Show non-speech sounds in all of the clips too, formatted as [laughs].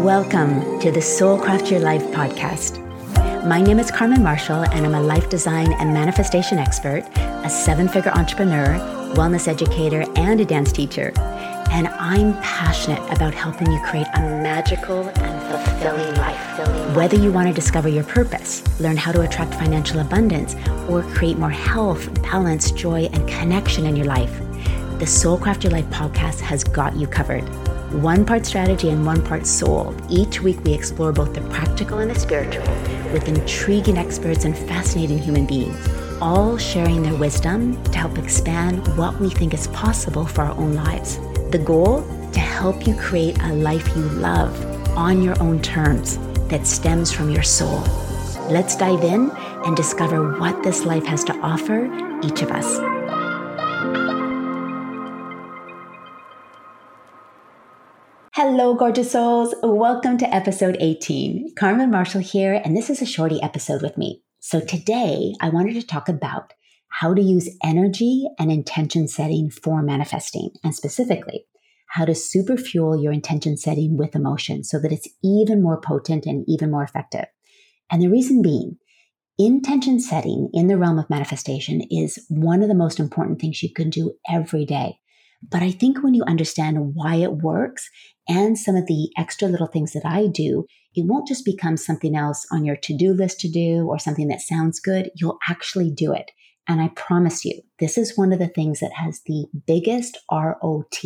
Welcome to the Soul Craft Your Life podcast. My name is Carmen Marshall, and I'm a life design and manifestation expert, a seven figure entrepreneur, wellness educator, and a dance teacher. And I'm passionate about helping you create a magical and fulfilling life. Whether you want to discover your purpose, learn how to attract financial abundance, or create more health, balance, joy, and connection in your life, the Soul Craft Your Life podcast has got you covered one part strategy and one part soul. Each week, we explore both the practical and the spiritual with intriguing experts and fascinating human beings, all sharing their wisdom to help expand what we think is possible for our own lives. The goal? To help you create a life you love on your own terms that stems from your soul. Let's dive in and discover what this life has to offer each of us. Hello, gorgeous souls. Welcome to episode 18. Carmen Marshall here, and this is a shorty episode with me. So, today I wanted to talk about how to use energy and intention setting for manifesting, and specifically, how to super fuel your intention setting with emotion so that it's even more potent and even more effective. And the reason being, intention setting in the realm of manifestation is one of the most important things you can do every day. But I think when you understand why it works and some of the extra little things that I do, it won't just become something else on your to do list to do or something that sounds good. You'll actually do it. And I promise you, this is one of the things that has the biggest ROT,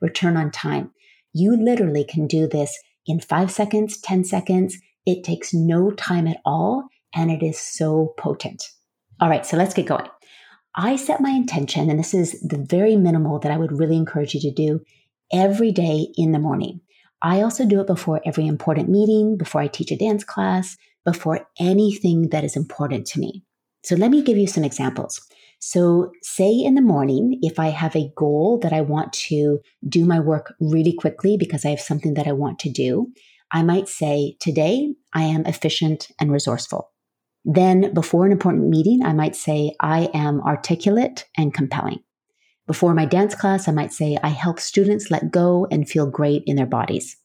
return on time. You literally can do this in five seconds, 10 seconds. It takes no time at all, and it is so potent. All right, so let's get going. I set my intention, and this is the very minimal that I would really encourage you to do every day in the morning. I also do it before every important meeting, before I teach a dance class, before anything that is important to me. So let me give you some examples. So, say in the morning, if I have a goal that I want to do my work really quickly because I have something that I want to do, I might say, Today I am efficient and resourceful. Then, before an important meeting, I might say, I am articulate and compelling. Before my dance class, I might say, I help students let go and feel great in their bodies.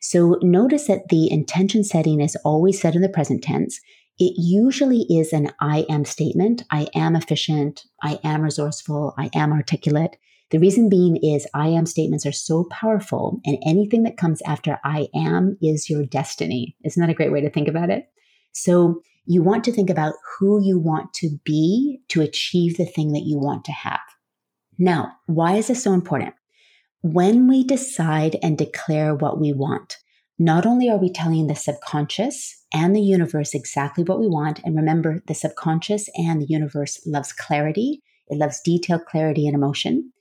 So notice that the intention setting is always said in the present tense. It usually is an I am statement. I am efficient. I am resourceful. I am articulate. The reason being is I am statements are so powerful, and anything that comes after I am is your destiny. Isn't that a great way to think about it? So you want to think about who you want to be to achieve the thing that you want to have. Now, why is this so important? When we decide and declare what we want, not only are we telling the subconscious and the universe exactly what we want, and remember, the subconscious and the universe loves clarity, it loves detailed clarity and emotion.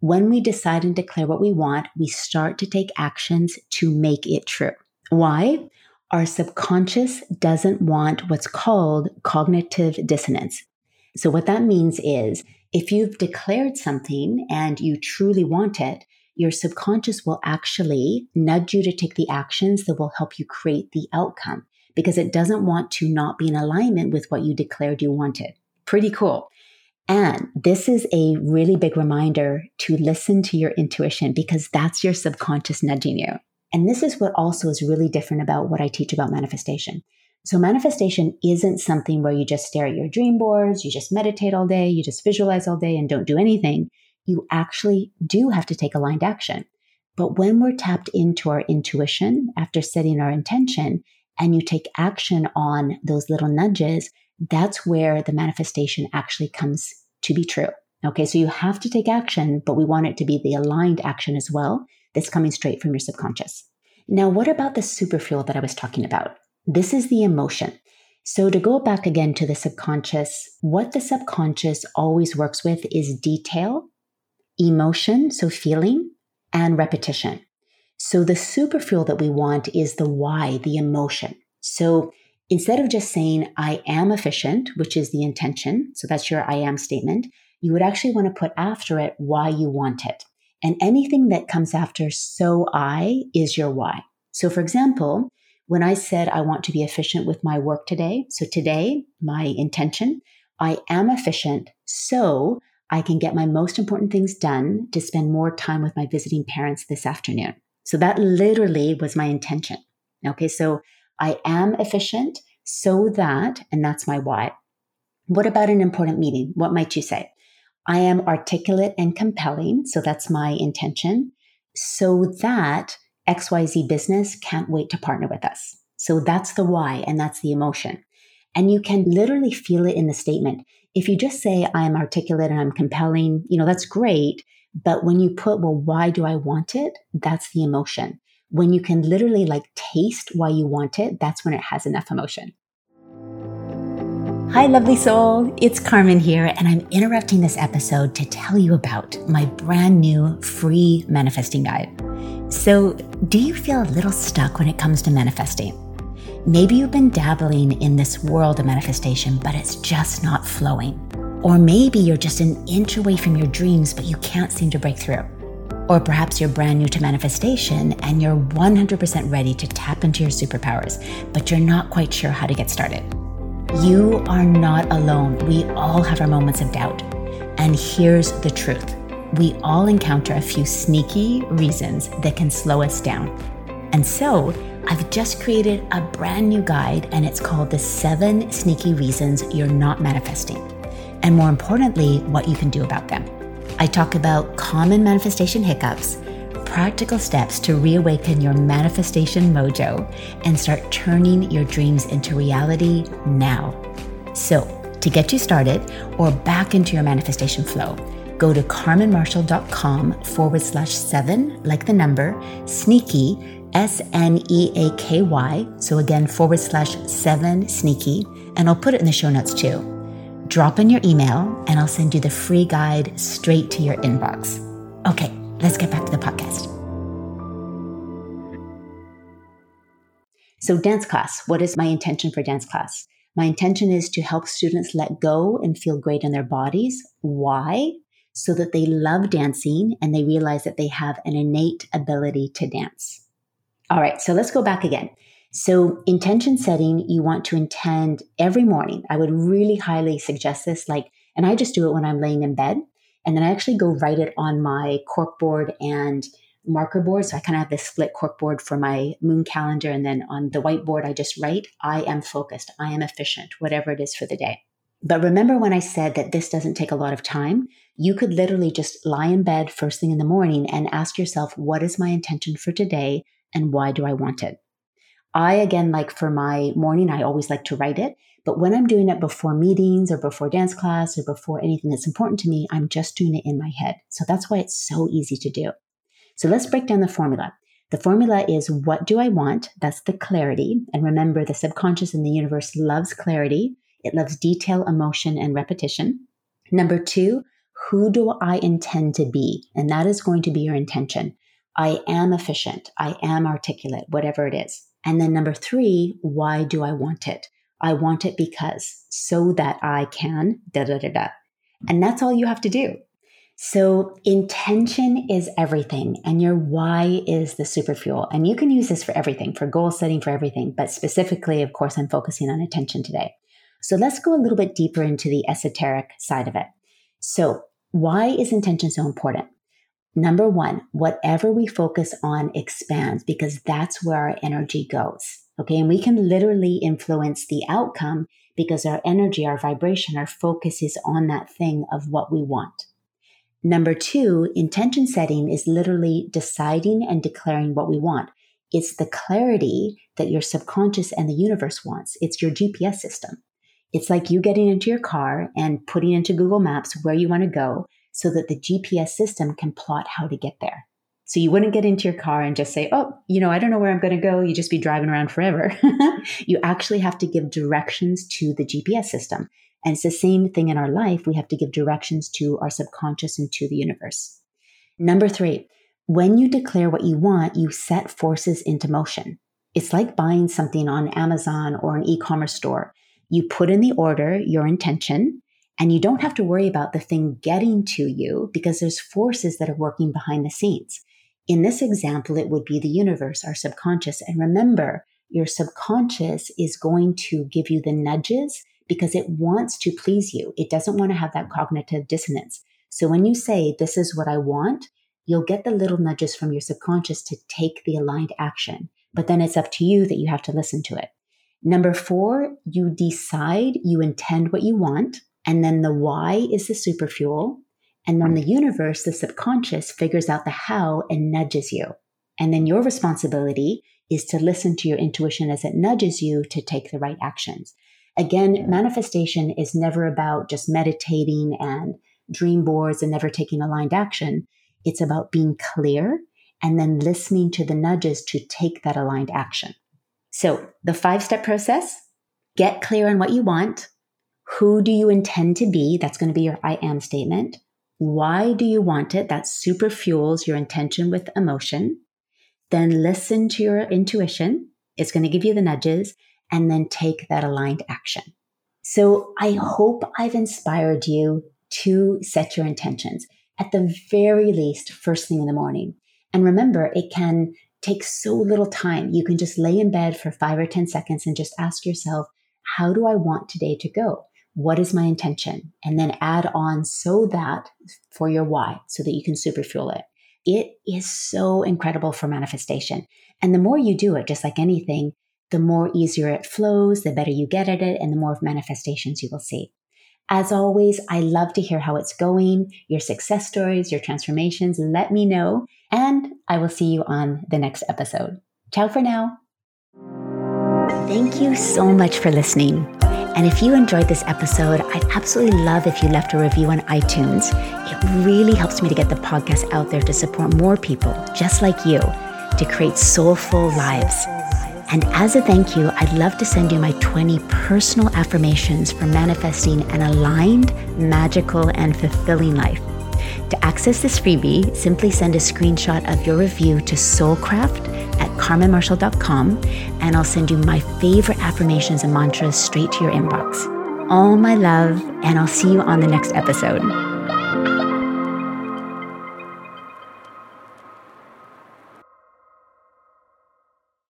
When we decide and declare what we want, we start to take actions to make it true. Why? Our subconscious doesn't want what's called cognitive dissonance. So, what that means is if you've declared something and you truly want it, your subconscious will actually nudge you to take the actions that will help you create the outcome because it doesn't want to not be in alignment with what you declared you wanted. Pretty cool. And this is a really big reminder to listen to your intuition because that's your subconscious nudging you. And this is what also is really different about what I teach about manifestation. So manifestation isn't something where you just stare at your dream boards, you just meditate all day, you just visualize all day and don't do anything. You actually do have to take aligned action. But when we're tapped into our intuition after setting our intention and you take action on those little nudges, that's where the manifestation actually comes to be true. Okay, so you have to take action, but we want it to be the aligned action as well that's coming straight from your subconscious. Now, what about the super fuel that I was talking about? This is the emotion. So, to go back again to the subconscious, what the subconscious always works with is detail, emotion, so feeling, and repetition. So, the super fuel that we want is the why, the emotion. So, instead of just saying, I am efficient, which is the intention, so that's your I am statement, you would actually want to put after it why you want it. And anything that comes after so I is your why. So, for example, when I said I want to be efficient with my work today, so today, my intention, I am efficient so I can get my most important things done to spend more time with my visiting parents this afternoon. So that literally was my intention. Okay, so I am efficient so that, and that's my why. What about an important meeting? What might you say? I am articulate and compelling, so that's my intention, so that XYZ business can't wait to partner with us. So that's the why, and that's the emotion. And you can literally feel it in the statement. If you just say, I'm articulate and I'm compelling, you know, that's great. But when you put, well, why do I want it? That's the emotion. When you can literally like taste why you want it, that's when it has enough emotion. Hi, lovely soul. It's Carmen here, and I'm interrupting this episode to tell you about my brand new free manifesting guide. So, do you feel a little stuck when it comes to manifesting? Maybe you've been dabbling in this world of manifestation, but it's just not flowing. Or maybe you're just an inch away from your dreams, but you can't seem to break through. Or perhaps you're brand new to manifestation and you're 100% ready to tap into your superpowers, but you're not quite sure how to get started. You are not alone. We all have our moments of doubt. And here's the truth we all encounter a few sneaky reasons that can slow us down. And so, I've just created a brand new guide, and it's called The Seven Sneaky Reasons You're Not Manifesting. And more importantly, what you can do about them. I talk about common manifestation hiccups practical steps to reawaken your manifestation mojo and start turning your dreams into reality now. So, to get you started or back into your manifestation flow, go to carmenmarshall.com forward slash seven, like the number, sneaky, S N E A K Y. So again, forward slash seven sneaky. And I'll put it in the show notes too. Drop in your email and I'll send you the free guide straight to your inbox. Okay, let's get back to the podcast. So, dance class, what is my intention for dance class? My intention is to help students let go and feel great in their bodies. Why? So that they love dancing and they realize that they have an innate ability to dance. All right, so let's go back again. So, intention setting, you want to intend every morning. I would really highly suggest this. Like, and I just do it when I'm laying in bed. And then I actually go write it on my corkboard and marker board. So I kind of have this split corkboard for my moon calendar. And then on the whiteboard, I just write, I am focused, I am efficient, whatever it is for the day. But remember when I said that this doesn't take a lot of time? You could literally just lie in bed first thing in the morning and ask yourself, what is my intention for today and why do I want it? I, again, like for my morning, I always like to write it. But when I'm doing it before meetings or before dance class or before anything that's important to me, I'm just doing it in my head. So that's why it's so easy to do. So let's break down the formula. The formula is what do I want? That's the clarity. And remember, the subconscious in the universe loves clarity. It loves detail, emotion, and repetition. Number two, who do I intend to be? And that is going to be your intention. I am efficient. I am articulate, whatever it is. And then number three, why do I want it? I want it because so that I can da da da da. And that's all you have to do. So intention is everything and your why is the super fuel. And you can use this for everything, for goal setting, for everything. But specifically, of course, I'm focusing on attention today. So let's go a little bit deeper into the esoteric side of it. So why is intention so important? Number one, whatever we focus on expands because that's where our energy goes. Okay. And we can literally influence the outcome because our energy, our vibration, our focus is on that thing of what we want. Number two, intention setting is literally deciding and declaring what we want. It's the clarity that your subconscious and the universe wants. It's your GPS system. It's like you getting into your car and putting into Google Maps where you want to go so that the GPS system can plot how to get there. So you wouldn't get into your car and just say, oh, you know, I don't know where I'm going to go. You just be driving around forever. [laughs] you actually have to give directions to the GPS system. And it's the same thing in our life. We have to give directions to our subconscious and to the universe. Number three, when you declare what you want, you set forces into motion. It's like buying something on Amazon or an e commerce store. You put in the order, your intention, and you don't have to worry about the thing getting to you because there's forces that are working behind the scenes. In this example, it would be the universe, our subconscious. And remember, your subconscious is going to give you the nudges because it wants to please you. It doesn't want to have that cognitive dissonance. So when you say, This is what I want, you'll get the little nudges from your subconscious to take the aligned action but then it's up to you that you have to listen to it. Number four, you decide, you intend what you want, and then the why is the super fuel. And then the universe, the subconscious, figures out the how and nudges you. And then your responsibility is to listen to your intuition as it nudges you to take the right actions. Again, manifestation is never about just meditating and dream boards and never taking aligned action. It's about being clear and then listening to the nudges to take that aligned action. So, the five step process get clear on what you want. Who do you intend to be? That's going to be your I am statement. Why do you want it? That super fuels your intention with emotion. Then listen to your intuition. It's going to give you the nudges and then take that aligned action. So I hope I've inspired you to set your intentions at the very least first thing in the morning. And remember, it can take so little time. You can just lay in bed for five or 10 seconds and just ask yourself, how do I want today to go? What is my intention? And then add on so that for your why, so that you can super fuel it. It is so incredible for manifestation. And the more you do it, just like anything, the more easier it flows, the better you get at it, and the more of manifestations you will see. As always, I love to hear how it's going, your success stories, your transformations. Let me know, and I will see you on the next episode. Ciao for now. Thank you so much for listening. And if you enjoyed this episode, I'd absolutely love if you left a review on iTunes. It really helps me to get the podcast out there to support more people just like you to create soulful lives. And as a thank you, I'd love to send you my 20 personal affirmations for manifesting an aligned, magical, and fulfilling life. To access this freebie, simply send a screenshot of your review to soulcraft at carmenmarshall.com and I'll send you my favorite affirmations and mantras straight to your inbox. All my love, and I'll see you on the next episode.